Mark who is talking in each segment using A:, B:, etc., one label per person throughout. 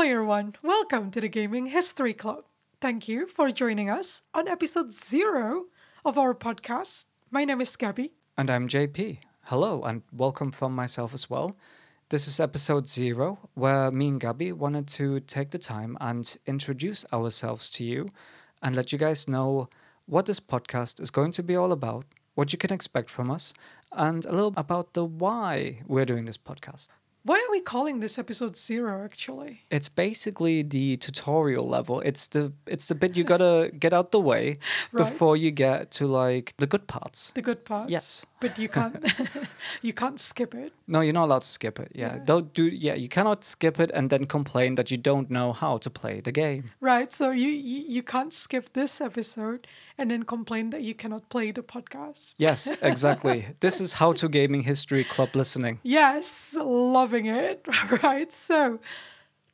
A: Player One. Welcome to the Gaming History Club. Thank you for joining us on episode zero of our podcast. My name is Gaby.
B: And I'm JP. Hello, and welcome from myself as well. This is episode zero, where me and Gaby wanted to take the time and introduce ourselves to you and let you guys know what this podcast is going to be all about, what you can expect from us, and a little about the why we're doing this podcast.
A: Why are we calling this episode zero actually?
B: It's basically the tutorial level. It's the it's the bit you gotta get out the way
A: Right.
B: before you get to like the good parts.
A: The good parts.
B: Yes.
A: But you can't you can't skip it.
B: No, you're not allowed to skip it. Yeah.
A: Yeah.
B: Don't do yeah, you cannot skip it and then complain that you don't know how to play the game.
A: Right. So you, you, you can't skip this episode and then complain that you cannot play the podcast.
B: Yes, exactly. this is how to gaming history club listening.
A: Yes, loving it. Right. So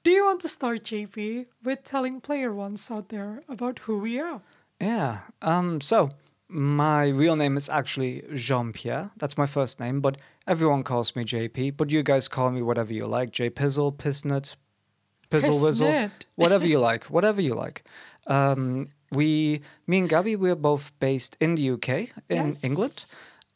A: do you want to start, JP, with telling player ones out there about who we are?
B: Yeah. Um so my real name is actually Jean-Pierre. That's my first name, but everyone calls me JP, but you guys call me whatever you like. J Pizzle, Pissnut, Pizzle Whizzle,
A: Pissnut.
B: whatever you like, whatever you like. Um we me and Gaby we're both based in the UK in
A: Yes.
B: England.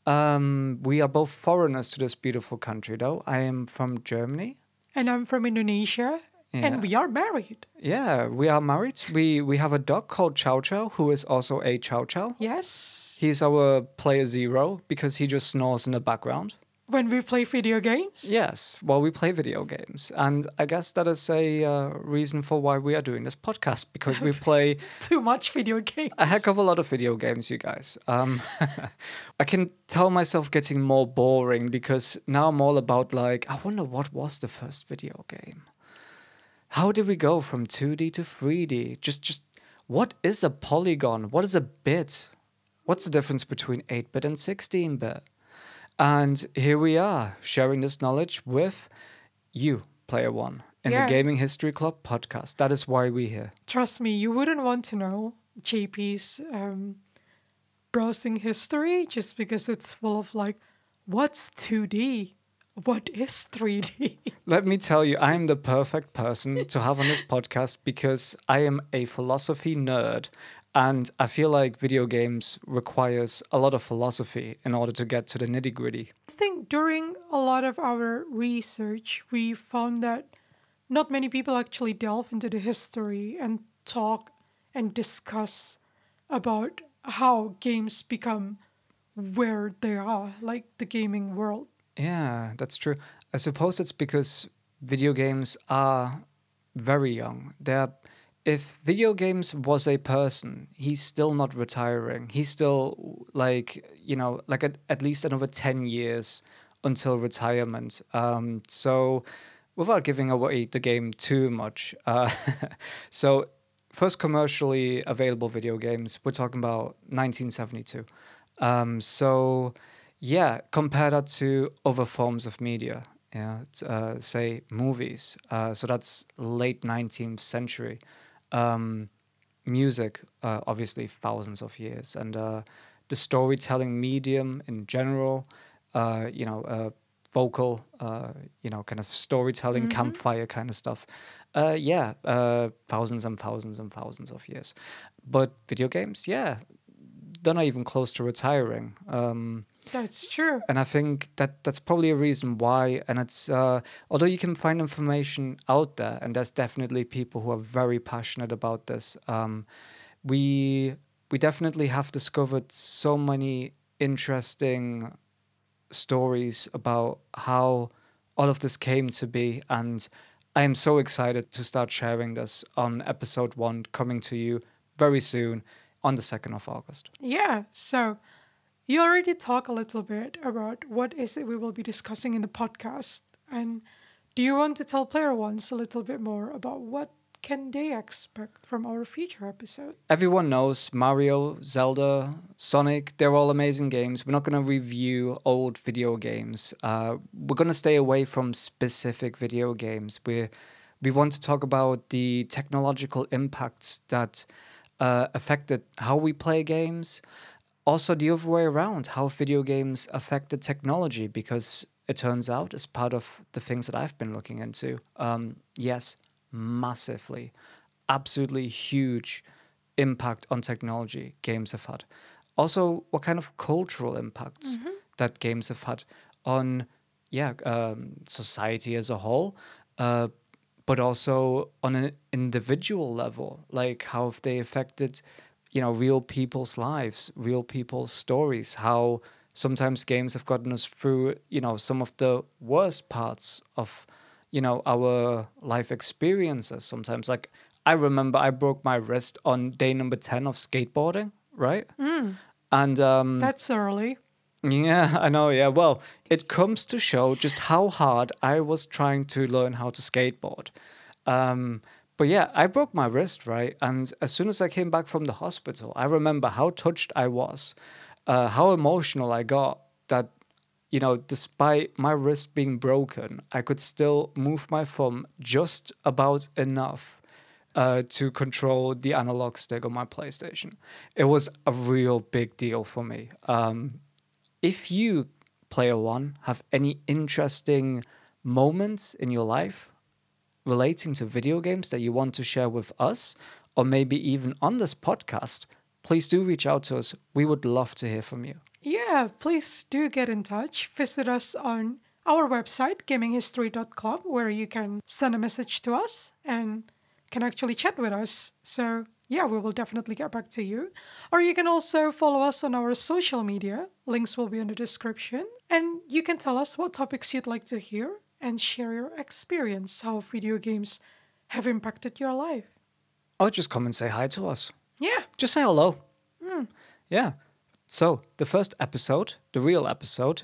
B: Um, we are both foreigners to this beautiful country, though. I am from Germany.
A: And I'm from Indonesia.
B: Yeah.
A: And we are married.
B: Yeah, we are married. We we have a dog called Chow Chow, who is also a Chow Chow.
A: Yes.
B: He's our player zero because he just snores in the background.
A: When we play video games.
B: Yes, while we play video games, and I guess that is a uh, reason for why we are doing this podcast because we play
A: Too much video games.
B: a heck of a lot of video games, you guys. Um, I can tell myself getting more boring because now I'm all about like, I wonder what was the first video game. How did we go from 2D to 3D? Just, just what is a polygon? What is a bit? What's the difference between 8-bit and 16-bit? And here we are sharing this knowledge with you, Player One, in
A: Yeah.
B: the Gaming History Club podcast. That is why we're here.
A: Trust me, you wouldn't want to know JP's um, browsing history just because it's full of like, what's 2D? What is 3D?
B: Let me tell you, I am the perfect person to have on this podcast because I am a philosophy nerd and I feel like video games requires a lot of philosophy in order to get to the nitty-gritty.
A: I think during a lot of our research, we found that not many people actually delve into the history and talk and discuss about how games become where they are, like the gaming world.
B: Yeah, that's true. I suppose it's because video games are very young. They're if video games was a person, he's still not retiring. He's still like, you know, like at, at least another 10 years until retirement. Um, so without giving away the game too much. Uh, so first commercially available video games, we're talking about 1972. Um, so yeah, compare that to other forms of media. Yeah, uh, say movies. Uh, so that's late 19th century. Um, music, uh, obviously, thousands of years, and uh, the storytelling medium in general. Uh, you know, uh, vocal. Uh, you know, kind of storytelling, campfire kind of stuff. Uh, yeah, uh, thousands and thousands and thousands of years. But video games, yeah, they're not even close to retiring. Um,
A: That's true.
B: and I think that that's probably a reason why. And it's uh, although you can find information out there, and there's definitely people who are very passionate about this. Um, we we definitely have discovered so many interesting stories about how all of this came to be, and I am so excited to start sharing this on episode one, coming to you very soon on the second of August.
A: Yeah, so you already talk a little bit about what is it we will be discussing in the podcast. And do you want to tell player ones a little bit more about what can they expect from our future episode?
B: everyone knows Mario, Zelda, Sonic, they're all amazing games. We're not going to review old video games. Uh, we're going to stay away from specific video games. we we want to talk about the technological impacts that uh, affected how we play games. Also, the other way around, how video games affect the technology, because it turns out, as part of the things that I've been looking into, um, yes, massively, absolutely huge impact on technology games have had. Also, what kind of cultural impacts that games have had on, yeah, um, society as a whole, uh, but also on an individual level, like how have they affected, you know, real people's lives, real people's stories, how sometimes games have gotten us through, you know, some of the worst parts of, you know, our life experiences. Sometimes, like I remember, I broke my wrist on day number ten of skateboarding, right? And um,
A: That's early.
B: yeah, I know. Yeah, well, it comes to show just how hard I was trying to learn how to skateboard. Um, but yeah, I broke my wrist, right? And as soon as I came back from the hospital, I remember how touched I was, uh, how emotional I got that, you know, despite my wrist being broken, I could still move my thumb just about enough uh, to control the analog stick on my PlayStation. It was a real big deal for me. Um, if you, player one, have any interesting moments in your life relating to video games that you want to share with us, or maybe even on this podcast, please do reach out to us. We would love to hear from you.
A: Yeah, please do get in touch. Visit us on our website, gaminghistory.club, where you can send a message to us and can actually chat with us. So, yeah, we will definitely get back to you. Or you can also follow us on our social media. Links will be in the description. And you can tell us what topics you'd like to hear and share your experience, how video games have impacted your life.
B: Or just come and say hi to us.
A: Yeah,
B: Just say hello. Yeah. So, the first episode, the real episode,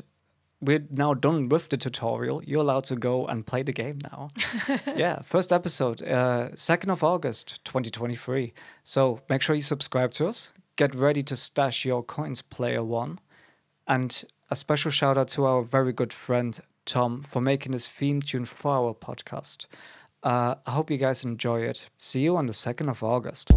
B: we're now done with the tutorial. You're allowed to go and play the game now. yeah, first episode, uh, 2nd of August, 2023. So, make sure you subscribe to us. Get ready to stash your coins, player one. And a special shout out to our very good friend, Tom, for making this theme tune for our podcast. Uh, I hope you guys enjoy it. See you on the 2nd of August.